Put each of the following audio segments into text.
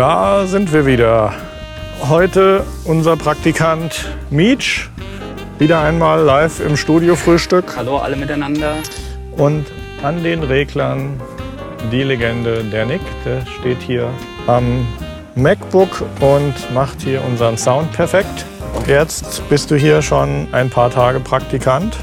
Da sind wir wieder. Heute unser Praktikant Mietsch. Wieder einmal live im Studio-Frühstück. Hallo alle miteinander. Und an den Reglern die Legende, der Nick. Der steht hier am MacBook und macht hier unseren Sound perfekt. Jetzt bist du hier schon ein paar Tage Praktikant.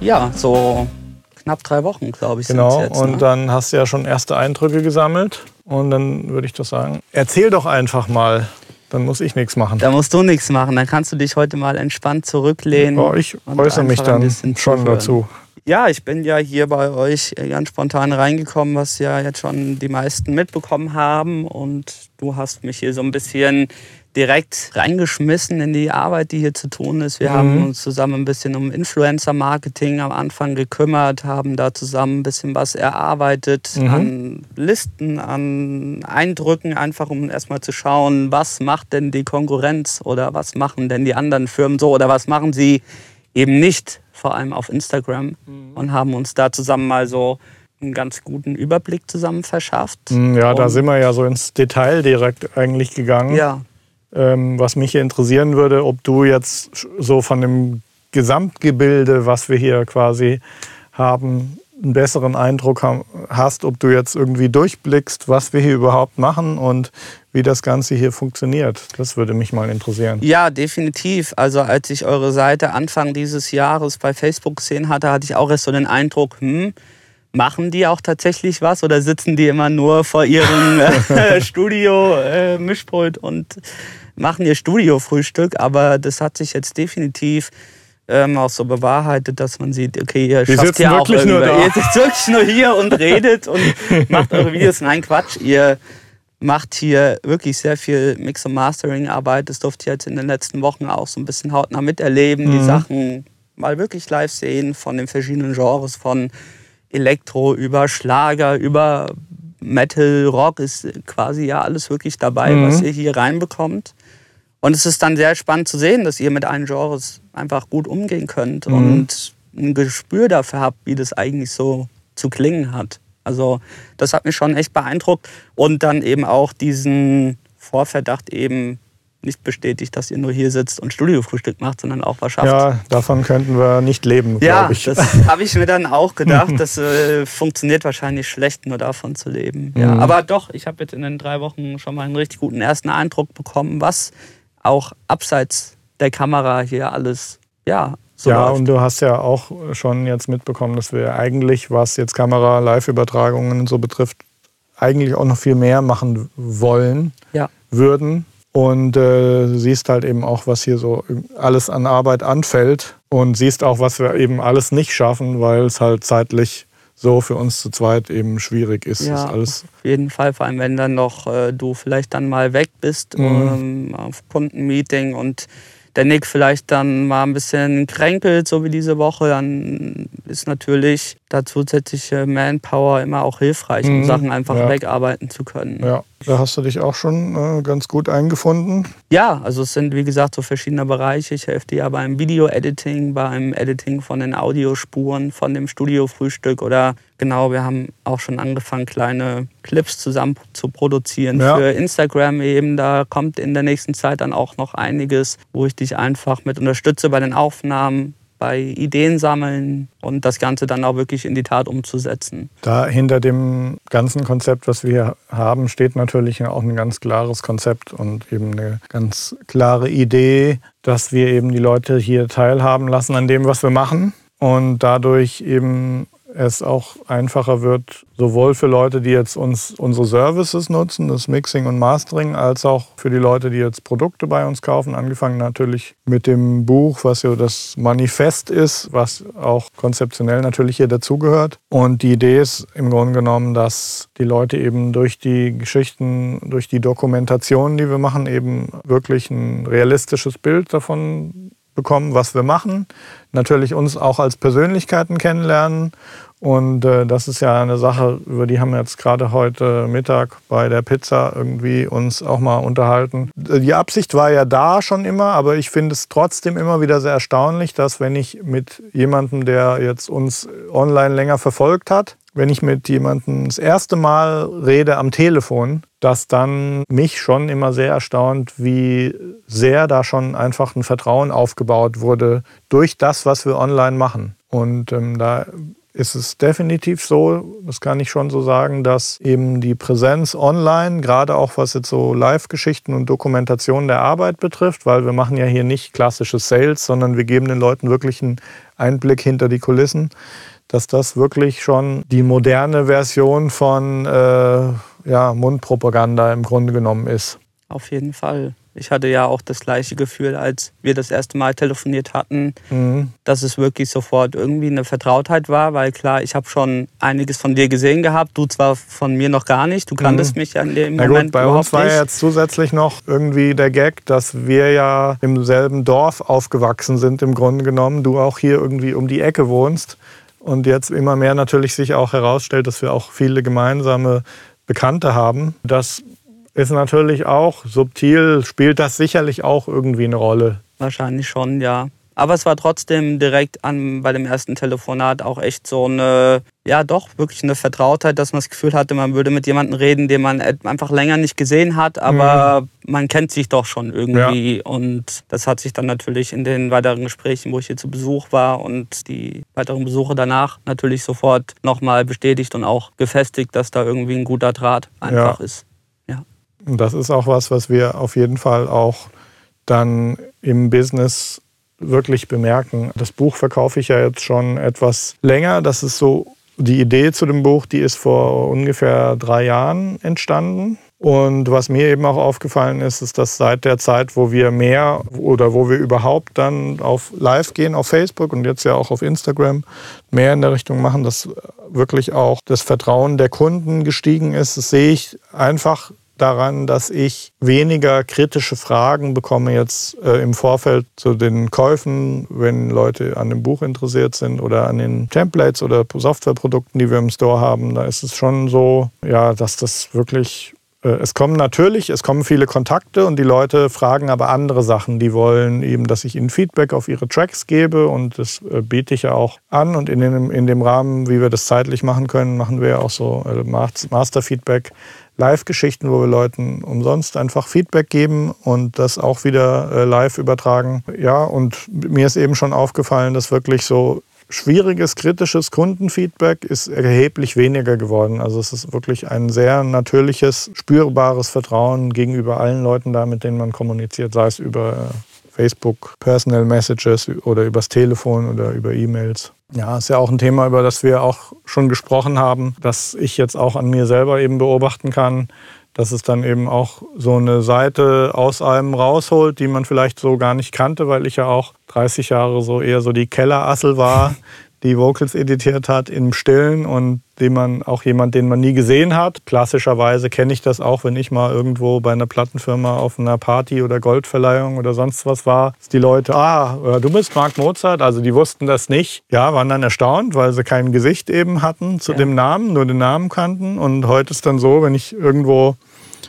Ja, so knapp drei Wochen, glaube ich. Genau, jetzt, und ne? dann hast du ja schon erste Eindrücke gesammelt. Und dann würde ich doch sagen, erzähl doch einfach mal. Dann muss ich nichts machen. Da musst du nichts machen. Dann kannst du dich heute mal entspannt zurücklehnen. Oh, ich äußere mich dann schon zuhören. dazu. Ja, ich bin ja hier bei euch ganz spontan reingekommen, was ja jetzt schon die meisten mitbekommen haben. Und du hast mich hier so ein bisschen direkt reingeschmissen in die Arbeit, die hier zu tun ist. Wir Mhm. haben uns zusammen ein bisschen um Influencer-Marketing am Anfang gekümmert, haben da zusammen ein bisschen was erarbeitet Mhm. an Listen, an Eindrücken, einfach um erstmal zu schauen, was macht denn die Konkurrenz oder was machen denn die anderen Firmen so oder was machen sie eben nicht, vor allem auf Instagram. Und haben uns da zusammen mal so einen ganz guten Überblick zusammen verschafft. Hm, Ja, da Und- sind wir ja so ins Detail direkt eigentlich gegangen. Ja, Ähm, was mich hier interessieren würde, ob du jetzt so von dem Gesamtgebilde, was wir hier quasi haben, einen besseren Eindruck hast, ob du jetzt irgendwie durchblickst, was wir hier überhaupt machen und wie das Ganze hier funktioniert. Das würde mich mal interessieren. Ja, definitiv. Also als ich eure Seite Anfang dieses Jahres bei Facebook gesehen hatte, hatte ich auch erst so den Eindruck, hm, machen die auch tatsächlich was oder sitzen die immer nur vor ihrem äh, Studio äh, Mischpult und machen ihr Studio-Frühstück? Aber das hat sich jetzt definitiv ähm, auch so bewahrheitet, dass man sieht, okay, ihr Die schafft ja auch wirklich nur irgendwie- da. Ihr sitzt wirklich nur hier und redet und macht eure Videos. Nein, Quatsch, ihr macht hier wirklich sehr viel Mix- und Mastering-Arbeit. Das durfte ich jetzt in den letzten Wochen auch so ein bisschen hautnah miterleben. Die Mhm. Sachen mal wirklich live sehen von den verschiedenen Genres, von Elektro über Schlager, über Metal, Rock ist quasi ja alles wirklich dabei, Mhm. was ihr hier reinbekommt. Und es ist dann sehr spannend zu sehen, dass ihr mit allen Genres einfach gut umgehen könnt Mhm. und ein Gespür dafür habt, wie das eigentlich so zu klingen hat. Also das hat mich schon echt beeindruckt und dann eben auch diesen Vorverdacht eben nicht bestätigt, dass ihr nur hier sitzt und Studiofrühstück macht, sondern auch was schafft. Ja, davon könnten wir nicht leben, Ja, glaube ich. das habe ich mir dann auch gedacht. Das äh, funktioniert wahrscheinlich schlecht, nur davon zu leben. Ja, Mhm. aber doch, ich habe jetzt in den drei Wochen schon mal einen richtig guten ersten Eindruck bekommen, was auch abseits der Kamera hier alles, ja, so ja, läuft. und du hast ja auch schon jetzt mitbekommen, dass wir eigentlich, was jetzt Kamera, Live-Übertragungen und so betrifft, eigentlich auch noch viel mehr machen wollen, Ja. würden. Und äh, siehst halt eben auch, was hier so alles an Arbeit anfällt. Und siehst auch, was wir eben alles nicht schaffen, weil es halt zeitlich so für uns zu zweit eben schwierig ist. Ja. Alles, Auf jeden Fall, vor allem wenn dann noch äh, du vielleicht dann mal weg bist Mhm. ähm, auf Kundenmeeting und der Nick vielleicht dann mal ein bisschen kränkelt, so wie diese Woche, dann ist natürlich da zusätzliche Manpower immer auch hilfreich, um Mhm, Sachen einfach ja. wegarbeiten zu können. ja, da hast du dich auch schon äh, ganz gut eingefunden. Ja, also es sind wie gesagt so verschiedene Bereiche. Ich helfe dir ja beim Video-Editing, beim Editing von den Audiospuren, von dem Studio-Frühstück oder genau, wir haben auch schon angefangen, kleine Clips zusammen zu produzieren Ja. für Instagram eben. Da kommt in der nächsten Zeit dann auch noch einiges, wo ich dich einfach mit unterstütze bei den Aufnahmen, bei Ideen sammeln und das Ganze dann auch wirklich in die Tat umzusetzen. Da hinter dem ganzen Konzept, was wir haben, steht natürlich auch ein ganz klares Konzept und eben eine ganz klare Idee, dass wir eben die Leute hier teilhaben lassen an dem, was wir machen und dadurch eben es auch einfacher wird, sowohl für Leute, die jetzt uns unsere Services nutzen, das Mixing und Mastering, als auch für die Leute, die jetzt Produkte bei uns kaufen. Angefangen natürlich mit dem Buch, was ja das Manifest ist, was auch konzeptionell natürlich hier dazugehört. Und die Idee ist im Grunde genommen, dass die Leute eben durch die Geschichten, durch die Dokumentation, die wir machen, eben wirklich ein realistisches Bild davon bekommen, was wir machen. Natürlich uns auch als Persönlichkeiten kennenlernen. Und äh, das ist ja eine Sache, über die haben wir jetzt gerade heute Mittag bei der Pizza irgendwie uns auch mal unterhalten. Die Absicht war ja da schon immer, aber ich finde es trotzdem immer wieder sehr erstaunlich, dass wenn ich mit jemandem, der jetzt uns online länger verfolgt hat, wenn ich mit jemandem das erste Mal rede am Telefon, das dann mich schon immer sehr erstaunt, wie sehr da schon einfach ein Vertrauen aufgebaut wurde durch das, was wir online machen. Und ähm, da ist es definitiv so, das kann ich schon so sagen, dass eben die Präsenz online, gerade auch was jetzt so Live-Geschichten und Dokumentation der Arbeit betrifft, weil wir machen ja hier nicht klassische Sales, sondern wir geben den Leuten wirklich einen Einblick hinter die Kulissen, dass das wirklich schon die moderne Version von äh, ja, Mundpropaganda im Grunde genommen ist. Auf jeden Fall. Ich hatte ja auch das gleiche Gefühl, als wir das erste Mal telefoniert hatten, mhm. dass es wirklich sofort irgendwie eine Vertrautheit war, weil klar, ich habe schon einiges von dir gesehen gehabt, du zwar von mir noch gar nicht, du kanntest mhm. mich ja in dem Na Moment gut, bei uns war ja jetzt zusätzlich noch irgendwie der Gag, dass wir ja im selben Dorf aufgewachsen sind im Grunde genommen, du auch hier irgendwie um die Ecke wohnst und jetzt immer mehr natürlich sich auch herausstellt, dass wir auch viele gemeinsame Bekannte haben. Das ist natürlich auch subtil, spielt das sicherlich auch irgendwie eine Rolle. Wahrscheinlich schon, ja. Aber es war trotzdem direkt an, bei dem ersten Telefonat auch echt so eine, ja doch, wirklich eine Vertrautheit, dass man das Gefühl hatte, man würde mit jemandem reden, den man einfach länger nicht gesehen hat, aber mhm. man kennt sich doch schon irgendwie. Ja. Und das hat sich dann natürlich in den weiteren Gesprächen, wo ich hier zu Besuch war und die weiteren Besuche danach natürlich sofort nochmal bestätigt und auch gefestigt, dass da irgendwie ein guter Draht einfach ja. ist. Und das ist auch was, was wir auf jeden Fall auch dann im Business wirklich bemerken. Das Buch verkaufe ich ja jetzt schon etwas länger. Das ist so die Idee zu dem Buch, die ist vor ungefähr drei Jahren entstanden. Und was mir eben auch aufgefallen ist, ist, dass seit der Zeit, wo wir mehr oder wo wir überhaupt dann auf Live gehen, auf Facebook und jetzt ja auch auf Instagram, mehr in der Richtung machen, dass wirklich auch das Vertrauen der Kunden gestiegen ist. Das sehe ich einfach daran, dass ich weniger kritische Fragen bekomme jetzt äh, im Vorfeld zu den Käufen, wenn Leute an dem Buch interessiert sind oder an den Templates oder Softwareprodukten, die wir im Store haben. Da ist es schon so, ja, dass das wirklich äh, es kommen natürlich, es kommen viele Kontakte und die Leute fragen aber andere Sachen. Die wollen eben, dass ich ihnen Feedback auf ihre Tracks gebe und das äh, biete ich ja auch an. Und in dem, in dem Rahmen, wie wir das zeitlich machen können, machen wir ja auch so äh, Master-Feedback Live-Geschichten, wo wir Leuten umsonst einfach Feedback geben und das auch wieder äh, live übertragen. Ja, und mir ist eben schon aufgefallen, dass wirklich so schwieriges, kritisches Kundenfeedback ist erheblich weniger geworden. Also es ist wirklich ein sehr natürliches, spürbares Vertrauen gegenüber allen Leuten da, mit denen man kommuniziert, sei es über äh, Facebook, Personal Messages oder übers Telefon oder über E-Mails. Ja, ist ja auch ein Thema, über das wir auch schon gesprochen haben, dass ich jetzt auch an mir selber eben beobachten kann, dass es dann eben auch so eine Seite aus einem rausholt, die man vielleicht so gar nicht kannte, weil ich ja auch 30 Jahre so eher so die Kellerassel war, die Vocals editiert hat im Stillen und den man auch jemand, den man nie gesehen hat. Klassischerweise kenne ich das auch, wenn ich mal irgendwo bei einer Plattenfirma auf einer Party oder Goldverleihung oder sonst was war, dass die Leute, ah, äh, du bist Mark Mozart, also die wussten das nicht. Ja, waren dann erstaunt, weil sie kein Gesicht eben hatten zu ja. dem Namen, nur den Namen kannten. Und heute ist dann so, wenn ich irgendwo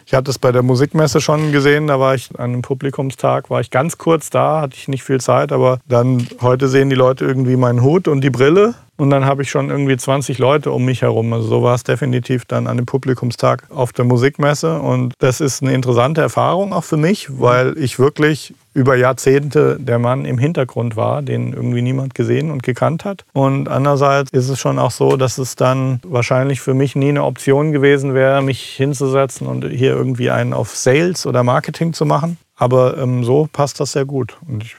ich hatte es bei der Musikmesse schon gesehen, da war ich an einem Publikumstag, war ich ganz kurz da, hatte ich nicht viel Zeit, aber dann heute sehen die Leute irgendwie meinen Hut und die Brille und dann habe ich schon irgendwie 20 Leute um mich herum. Also so war es definitiv dann an dem Publikumstag auf der Musikmesse. Und das ist eine interessante Erfahrung auch für mich, weil ich wirklich über Jahrzehnte der Mann im Hintergrund war, den irgendwie niemand gesehen und gekannt hat. Und andererseits ist es schon auch so, dass es dann wahrscheinlich für mich nie eine Option gewesen wäre, mich hinzusetzen und hier irgendwie einen auf Sales oder Marketing zu machen. Aber ähm, so passt das sehr gut. Und ich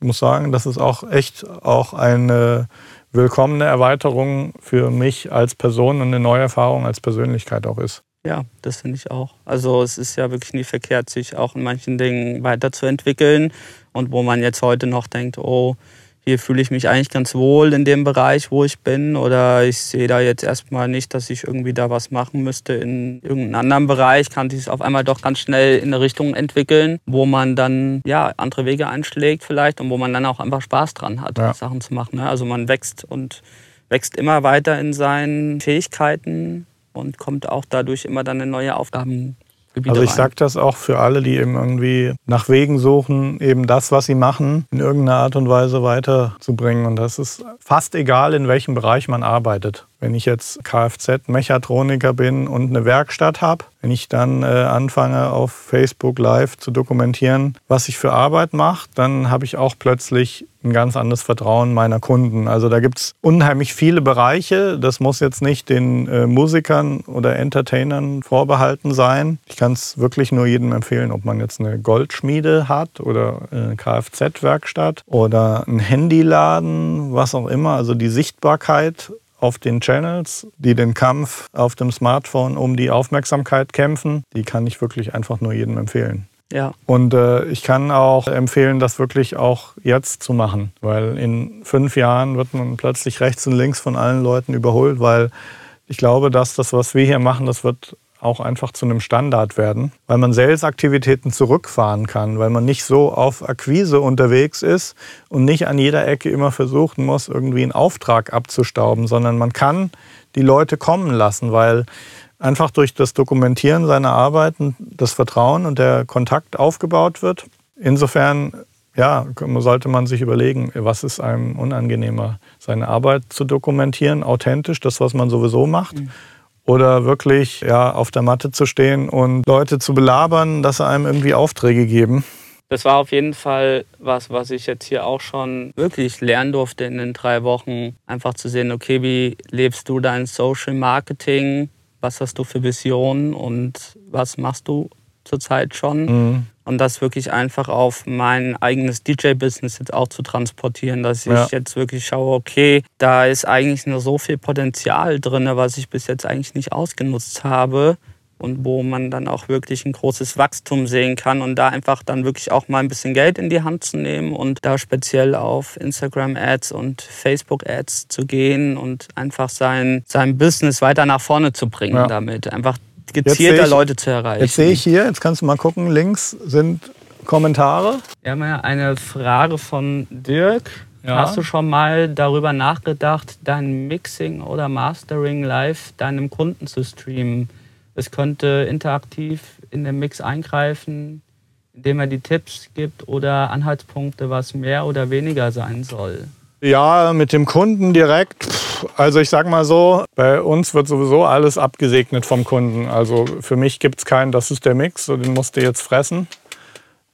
muss sagen, das ist auch echt auch eine willkommene Erweiterung für mich als Person und eine neue Erfahrung als Persönlichkeit auch ist. Ja, das finde ich auch. Also es ist ja wirklich nie verkehrt, sich auch in manchen Dingen weiterzuentwickeln. Und wo man jetzt heute noch denkt, oh, hier fühle ich mich eigentlich ganz wohl in dem Bereich, wo ich bin. Oder ich sehe da jetzt erstmal nicht, dass ich irgendwie da was machen müsste in irgendeinem anderen Bereich. Kann sich auf einmal doch ganz schnell in eine Richtung entwickeln, wo man dann ja andere Wege einschlägt vielleicht und wo man dann auch einfach Spaß dran hat, ja. Sachen zu machen. Ne? Also man wächst und wächst immer weiter in seinen Fähigkeiten und kommt auch dadurch immer dann in neue Aufgaben Gebiete Also ich sage das auch für alle, die eben irgendwie nach Wegen suchen, eben das, was sie machen, in irgendeiner Art und Weise weiterzubringen. Und das ist fast egal, in welchem Bereich man arbeitet. Wenn ich jetzt Kfz-Mechatroniker bin und eine Werkstatt habe, wenn ich dann äh, anfange auf Facebook Live zu dokumentieren, was ich für Arbeit mache, dann habe ich auch plötzlich ein ganz anderes Vertrauen meiner Kunden. Also da gibt es unheimlich viele Bereiche. Das muss jetzt nicht den äh, Musikern oder Entertainern vorbehalten sein. Ich kann es wirklich nur jedem empfehlen, ob man jetzt eine Goldschmiede hat oder eine Kfz-Werkstatt oder einen Handyladen, was auch immer. Also die Sichtbarkeit auf den Channels, die den Kampf auf dem Smartphone um die Aufmerksamkeit kämpfen, die kann ich wirklich einfach nur jedem empfehlen. Ja. Und äh, ich kann auch empfehlen, das wirklich auch jetzt zu machen, weil in fünf Jahren wird man plötzlich rechts und links von allen Leuten überholt, weil ich glaube, dass das, was wir hier machen, das wird auch einfach zu einem Standard werden, weil man Sales-Aktivitäten zurückfahren kann, weil man nicht so auf Akquise unterwegs ist und nicht an jeder Ecke immer versuchen muss, irgendwie einen Auftrag abzustauben, sondern man kann die Leute kommen lassen, weil einfach durch das Dokumentieren seiner Arbeiten das Vertrauen und der Kontakt aufgebaut wird. Insofern ja, sollte man sich überlegen, was ist einem unangenehmer, seine Arbeit zu dokumentieren, authentisch, das, was man sowieso macht. Mhm oder wirklich ja, auf der Matte zu stehen und Leute zu belabern, dass sie einem irgendwie Aufträge geben. Das war auf jeden Fall was, was ich jetzt hier auch schon wirklich lernen durfte in den drei Wochen. Einfach zu sehen, okay, wie lebst du dein Social Marketing? Was hast du für Visionen und was machst du zurzeit schon? Mhm und das wirklich einfach auf mein eigenes DJ-Business jetzt auch zu transportieren, dass ich ja. jetzt wirklich schaue, okay, da ist eigentlich nur so viel Potenzial drin, was ich bis jetzt eigentlich nicht ausgenutzt habe und wo man dann auch wirklich ein großes Wachstum sehen kann und da einfach dann wirklich auch mal ein bisschen Geld in die Hand zu nehmen und da speziell auf Instagram-Ads und Facebook-Ads zu gehen und einfach sein, sein Business weiter nach vorne zu bringen ja. damit. Einfach gezielter ich, Leute zu erreichen. Jetzt sehe ich hier, jetzt kannst du mal gucken, links sind Kommentare. Wir haben ja eine Frage von Dirk. Ja. Hast du schon mal darüber nachgedacht, dein Mixing oder Mastering live deinem Kunden zu streamen? Es könnte interaktiv in den Mix eingreifen, indem er die Tipps gibt oder Anhaltspunkte, was mehr oder weniger sein soll. Ja, mit dem Kunden direkt. Also ich sag mal so, bei uns wird sowieso alles abgesegnet vom Kunden. Also für mich gibt es keinen, das ist der Mix, so den musst du jetzt fressen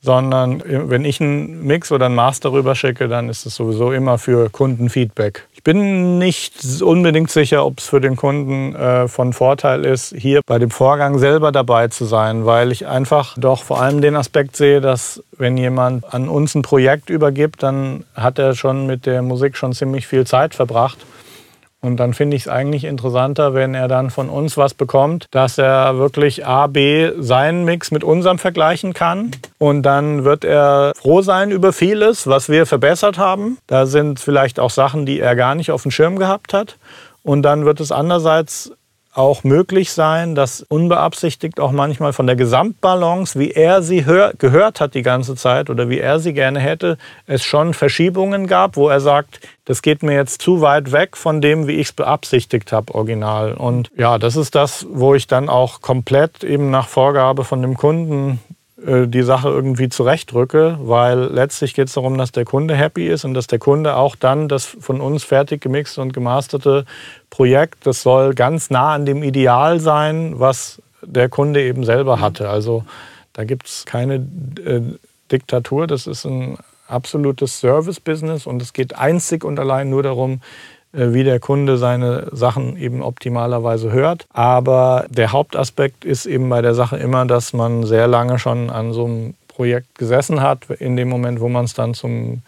sondern wenn ich einen Mix oder einen Master rüberschicke, dann ist es sowieso immer für Kundenfeedback. Ich bin nicht unbedingt sicher, ob es für den Kunden äh, von Vorteil ist, hier bei dem Vorgang selber dabei zu sein, weil ich einfach doch vor allem den Aspekt sehe, dass wenn jemand an uns ein Projekt übergibt, dann hat er schon mit der Musik schon ziemlich viel Zeit verbracht. Und dann finde ich es eigentlich interessanter, wenn er dann von uns was bekommt, dass er wirklich A, B seinen Mix mit unserem vergleichen kann. Und dann wird er froh sein über vieles, was wir verbessert haben. Da sind vielleicht auch Sachen, die er gar nicht auf dem Schirm gehabt hat. Und dann wird es andererseits auch möglich sein, dass unbeabsichtigt auch manchmal von der Gesamtbalance, wie er sie gehört hat die ganze Zeit oder wie er sie gerne hätte, es schon Verschiebungen gab, wo er sagt, das geht mir jetzt zu weit weg von dem, wie ich es beabsichtigt habe, original. Und ja, das ist das, wo ich dann auch komplett eben nach Vorgabe von dem Kunden die Sache irgendwie zurechtrücke, weil letztlich geht es darum, dass der Kunde happy ist und dass der Kunde auch dann das von uns fertig gemixte und gemasterte Projekt, das soll ganz nah an dem Ideal sein, was der Kunde eben selber hatte. Also da gibt es keine äh, Diktatur, das ist ein absolutes Service-Business und es geht einzig und allein nur darum, äh, wie der Kunde seine Sachen eben optimalerweise hört. Aber der Hauptaspekt ist eben bei der Sache immer, dass man sehr lange schon an so einem Projekt gesessen hat. In dem Moment, wo man es dann zum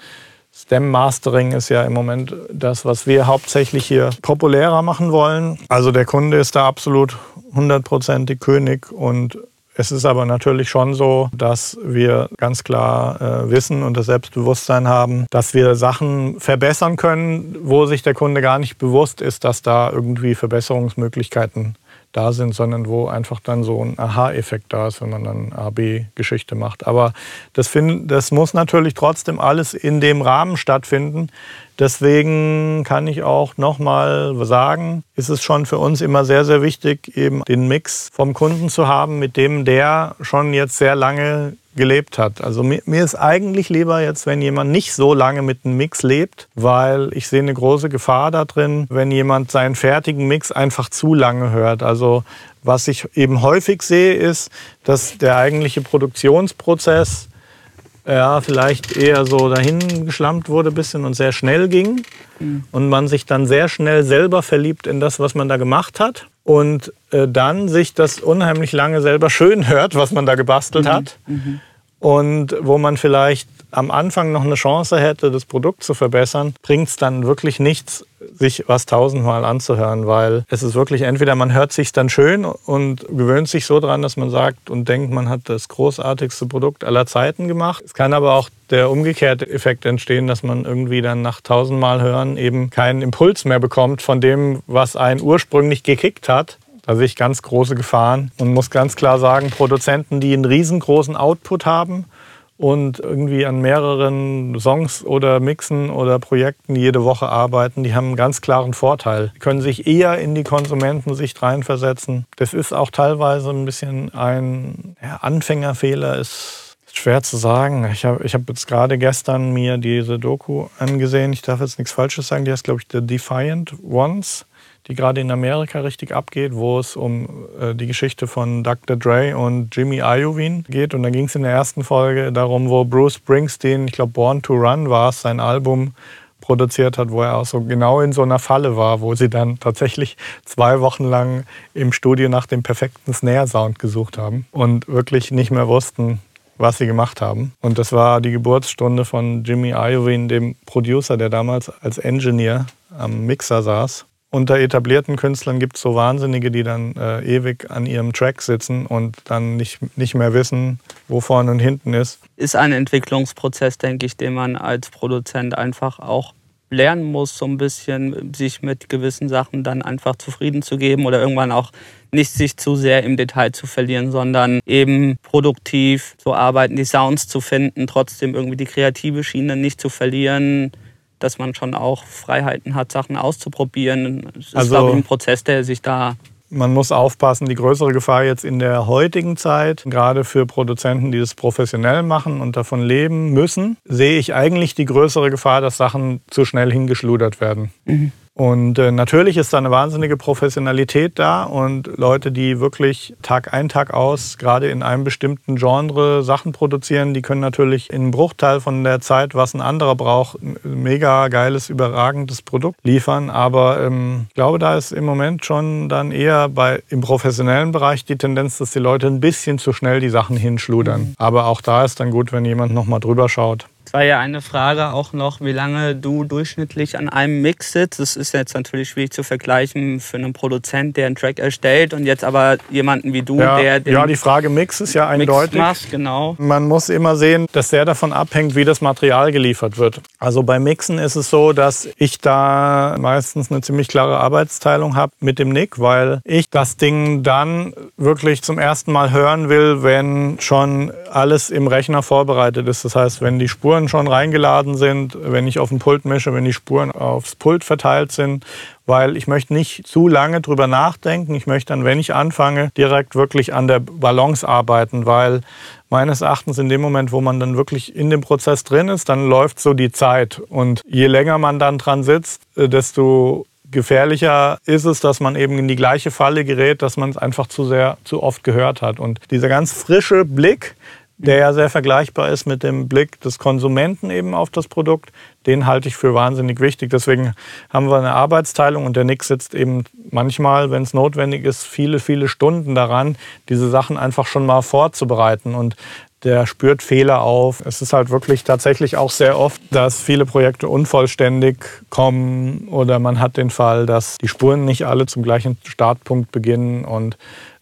Stem Mastering ist ja im Moment das, was wir hauptsächlich hier populärer machen wollen. Also der Kunde ist da absolut hundertprozentig König und es ist aber natürlich schon so, dass wir ganz klar äh, wissen und das Selbstbewusstsein haben, dass wir Sachen verbessern können, wo sich der Kunde gar nicht bewusst ist, dass da irgendwie Verbesserungsmöglichkeiten da sind, sondern wo einfach dann so ein Aha-Effekt da ist, wenn man dann A-B-Geschichte macht. Aber das, find, das muss natürlich trotzdem alles in dem Rahmen stattfinden. Deswegen kann ich auch nochmal sagen, ist es schon für uns immer sehr, sehr wichtig, eben den Mix vom Kunden zu haben, mit dem der schon jetzt sehr lange gelebt hat. Also mir, mir, ist eigentlich lieber jetzt, wenn jemand nicht so lange mit einem Mix lebt, weil ich sehe eine große Gefahr da drin, wenn jemand seinen fertigen Mix einfach zu lange hört. Also was ich eben häufig sehe, ist, dass der eigentliche Produktionsprozess ja, vielleicht eher so dahin geschlampt wurde ein bisschen und sehr schnell ging. Mhm. Und man sich dann sehr schnell selber verliebt in das, was man da gemacht hat. Und äh, dann sich das unheimlich lange selber schön hört, was man da gebastelt mhm. hat. Mhm. Und wo man vielleicht am Anfang noch eine Chance hätte, das Produkt zu verbessern, bringt es dann wirklich nichts, sich was tausendmal anzuhören, weil es ist wirklich entweder man hört sich dann schön und gewöhnt sich so dran, dass man sagt und denkt, man hat das großartigste Produkt aller Zeiten gemacht. Es kann aber auch der umgekehrte Effekt entstehen, dass man irgendwie dann nach tausendmal hören eben keinen Impuls mehr bekommt von dem, was einen ursprünglich gekickt hat. Da sehe ich ganz große Gefahren und muss ganz klar sagen, Produzenten, die einen riesengroßen Output haben und irgendwie an mehreren Songs oder Mixen oder Projekten jede Woche arbeiten, die haben einen ganz klaren Vorteil. Die können sich eher in die Konsumentensicht reinversetzen. Das ist auch teilweise ein bisschen ein Anfängerfehler, ist schwer zu sagen. Ich habe ich hab jetzt gerade gestern mir diese Doku angesehen. Ich darf jetzt nichts Falsches sagen. Die heißt, glaube ich, The Defiant Ones die gerade in Amerika richtig abgeht, wo es um äh, die Geschichte von Dr. Dre und Jimmy Iovine geht. Und da ging es in der ersten Folge darum, wo Bruce Springsteen, ich glaube Born to Run war es, sein Album produziert hat, wo er auch so genau in so einer Falle war, wo sie dann tatsächlich zwei Wochen lang im Studio nach dem perfekten Snare-Sound gesucht haben und wirklich nicht mehr wussten, was sie gemacht haben. Und das war die Geburtsstunde von Jimmy Iovine, dem Producer, der damals als Engineer am Mixer saß unter etablierten Künstlern gibt es so Wahnsinnige, die dann äh, ewig an ihrem Track sitzen und dann nicht, nicht mehr wissen, wo vorne und hinten ist. Ist ein Entwicklungsprozess, denke ich, den man als Produzent einfach auch lernen muss, so ein bisschen sich mit gewissen Sachen dann einfach zufrieden zu geben oder irgendwann auch nicht sich zu sehr im Detail zu verlieren, sondern eben produktiv zu arbeiten, die Sounds zu finden, trotzdem irgendwie die kreative Schiene nicht zu verlieren, dass man schon auch Freiheiten hat, Sachen auszuprobieren. Es ist, also, glaube ich, ein Prozess, der sich da man muss aufpassen, die größere Gefahr jetzt in der heutigen Zeit, gerade für Produzenten, die das professionell machen und davon leben müssen, sehe ich eigentlich die größere Gefahr, dass Sachen zu schnell hingeschludert werden. Mhm. Und äh, natürlich ist da eine wahnsinnige Professionalität da und Leute, die wirklich Tag ein, Tag aus, gerade in einem bestimmten Genre Sachen produzieren, die können natürlich in einem Bruchteil von der Zeit, was ein anderer braucht, ein mega geiles, überragendes Produkt liefern. Aber ähm, ich glaube, da ist im Moment schon dann eher bei, im professionellen Bereich die Tendenz, dass die Leute ein bisschen zu schnell die Sachen hinschludern. Mhm. Aber auch da ist dann gut, wenn jemand nochmal drüber schaut. Es war ja eine Frage auch noch, wie lange du durchschnittlich an einem Mix sitzt. Das ist jetzt natürlich schwierig zu vergleichen für einen Produzent, der einen Track erstellt und jetzt aber jemanden wie du, ja, der den Ja, die Frage Mix ist ja eindeutig. Machst, genau. Man muss immer sehen, dass sehr davon abhängt, wie das Material geliefert wird. Also bei Mixen ist es so, dass ich da meistens eine ziemlich klare Arbeitsteilung habe mit dem Nick, weil ich das Ding dann wirklich zum ersten Mal hören will, wenn schon alles im Rechner vorbereitet ist. Das heißt, wenn die Spuren Spuren schon reingeladen sind, wenn ich auf dem Pult mische, wenn die Spuren aufs Pult verteilt sind, weil ich möchte nicht zu lange drüber nachdenken. Ich möchte dann, wenn ich anfange, direkt wirklich an der Balance arbeiten, weil meines Erachtens in dem Moment, wo man dann wirklich in dem Prozess drin ist, dann läuft so die Zeit. Und je länger man dann dran sitzt, äh, desto gefährlicher ist es, dass man eben in die gleiche Falle gerät, dass man es einfach zu sehr, zu oft gehört hat. Und dieser ganz frische Blick, der ja sehr vergleichbar ist mit dem Blick des Konsumenten eben auf das Produkt. Den halte ich für wahnsinnig wichtig. Deswegen haben wir eine Arbeitsteilung und der Nick sitzt eben manchmal, wenn es notwendig ist, viele, viele Stunden daran, diese Sachen einfach schon mal vorzubereiten. Und der spürt Fehler auf. Es ist halt wirklich tatsächlich auch sehr oft, dass viele Projekte unvollständig kommen oder man hat den Fall, dass die Spuren nicht alle zum gleichen Startpunkt beginnen und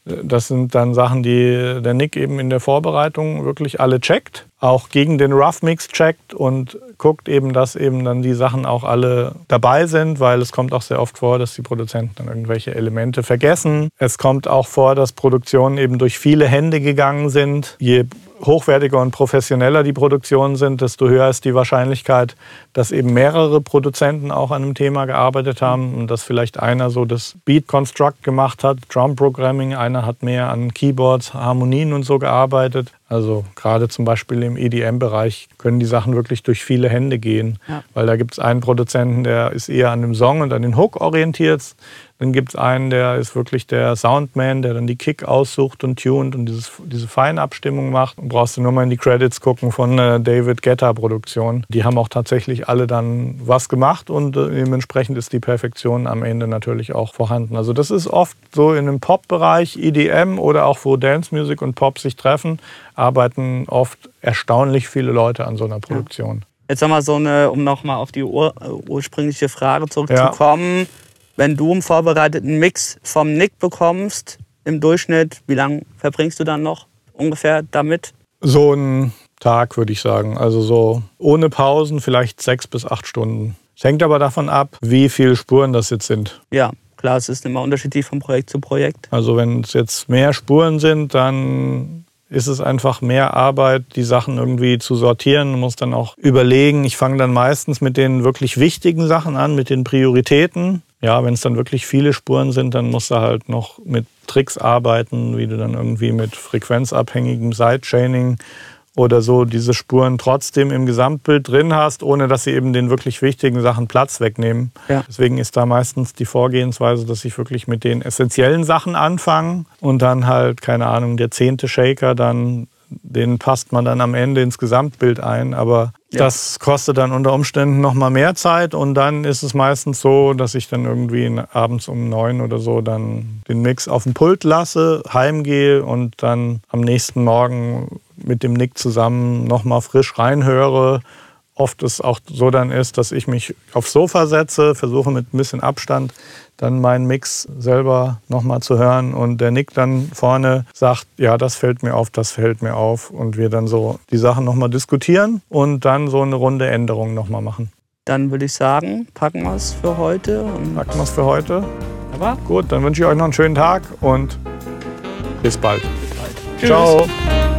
das sind dann Sachen, die der Nick eben in der Vorbereitung wirklich alle checkt, auch gegen den Rough Mix checkt und guckt eben, dass eben dann die Sachen auch alle dabei sind, weil es kommt auch sehr oft vor, dass die Produzenten dann irgendwelche Elemente vergessen. Es kommt auch vor, dass Produktionen eben durch viele Hände gegangen sind. Je hochwertiger und professioneller die Produktionen sind, desto höher ist die Wahrscheinlichkeit, dass eben mehrere Produzenten auch an einem Thema gearbeitet haben und dass vielleicht einer so das Beat Construct gemacht hat, Drum Programming, einer hat mehr an Keyboards, Harmonien und so gearbeitet. Also gerade zum Beispiel im EDM-Bereich können die Sachen wirklich durch viele Hände gehen, ja. weil da gibt es einen Produzenten, der ist eher an dem Song und an den Hook orientiert. Dann gibt es einen, der ist wirklich der Soundman, der dann die Kick aussucht und tunt und dieses, diese Feinabstimmung macht. Und brauchst du nur mal in die Credits gucken von äh, David Guetta Produktion. Die haben auch tatsächlich alle dann was gemacht und äh, dementsprechend ist die Perfektion am Ende natürlich auch vorhanden. Also das ist oft so in dem Pop-Bereich, EDM oder auch wo Dance Music und Pop sich treffen, arbeiten oft erstaunlich viele Leute an so einer Produktion. Ja. Jetzt haben wir so eine, um nochmal auf die ur äh, ursprüngliche Frage zurückzukommen. Ja wenn du einen vorbereiteten Mix vom Nick bekommst, im Durchschnitt, wie lange verbringst du dann noch ungefähr damit? So einen Tag, würde ich sagen. Also so ohne Pausen vielleicht sechs bis acht Stunden. Es hängt aber davon ab, wie viele Spuren das jetzt sind. Ja, klar, es ist immer unterschiedlich von Projekt zu Projekt. Also wenn es jetzt mehr Spuren sind, dann ist es einfach mehr Arbeit, die Sachen irgendwie zu sortieren. Man muss dann auch überlegen. Ich fange dann meistens mit den wirklich wichtigen Sachen an, mit den Prioritäten ja, wenn es dann wirklich viele Spuren sind, dann musst du halt noch mit Tricks arbeiten, wie du dann irgendwie mit frequenzabhängigem Sidechaining oder so diese Spuren trotzdem im Gesamtbild drin hast, ohne dass sie eben den wirklich wichtigen Sachen Platz wegnehmen. Ja. Deswegen ist da meistens die Vorgehensweise, dass ich wirklich mit den essentiellen Sachen anfange und dann halt, keine Ahnung, der zehnte Shaker dann den passt man dann am Ende ins Gesamtbild ein. Aber ja. das kostet dann unter Umständen noch mal mehr Zeit. Und dann ist es meistens so, dass ich dann irgendwie abends um neun oder so dann den Mix auf dem Pult lasse, heimgehe und dann am nächsten Morgen mit dem Nick zusammen noch mal frisch reinhöre oft es auch so dann ist, dass ich mich aufs Sofa setze, versuche mit ein bisschen Abstand dann meinen Mix selber nochmal zu hören und der Nick dann vorne sagt, ja, das fällt mir auf, das fällt mir auf und wir dann so die Sachen nochmal diskutieren und dann so eine Runde Änderung nochmal machen. Dann würde ich sagen, packen wir es für heute. packen wir es für heute. Aber gut, dann wünsche ich euch noch einen schönen Tag und bis bald. Bis bald. Ciao.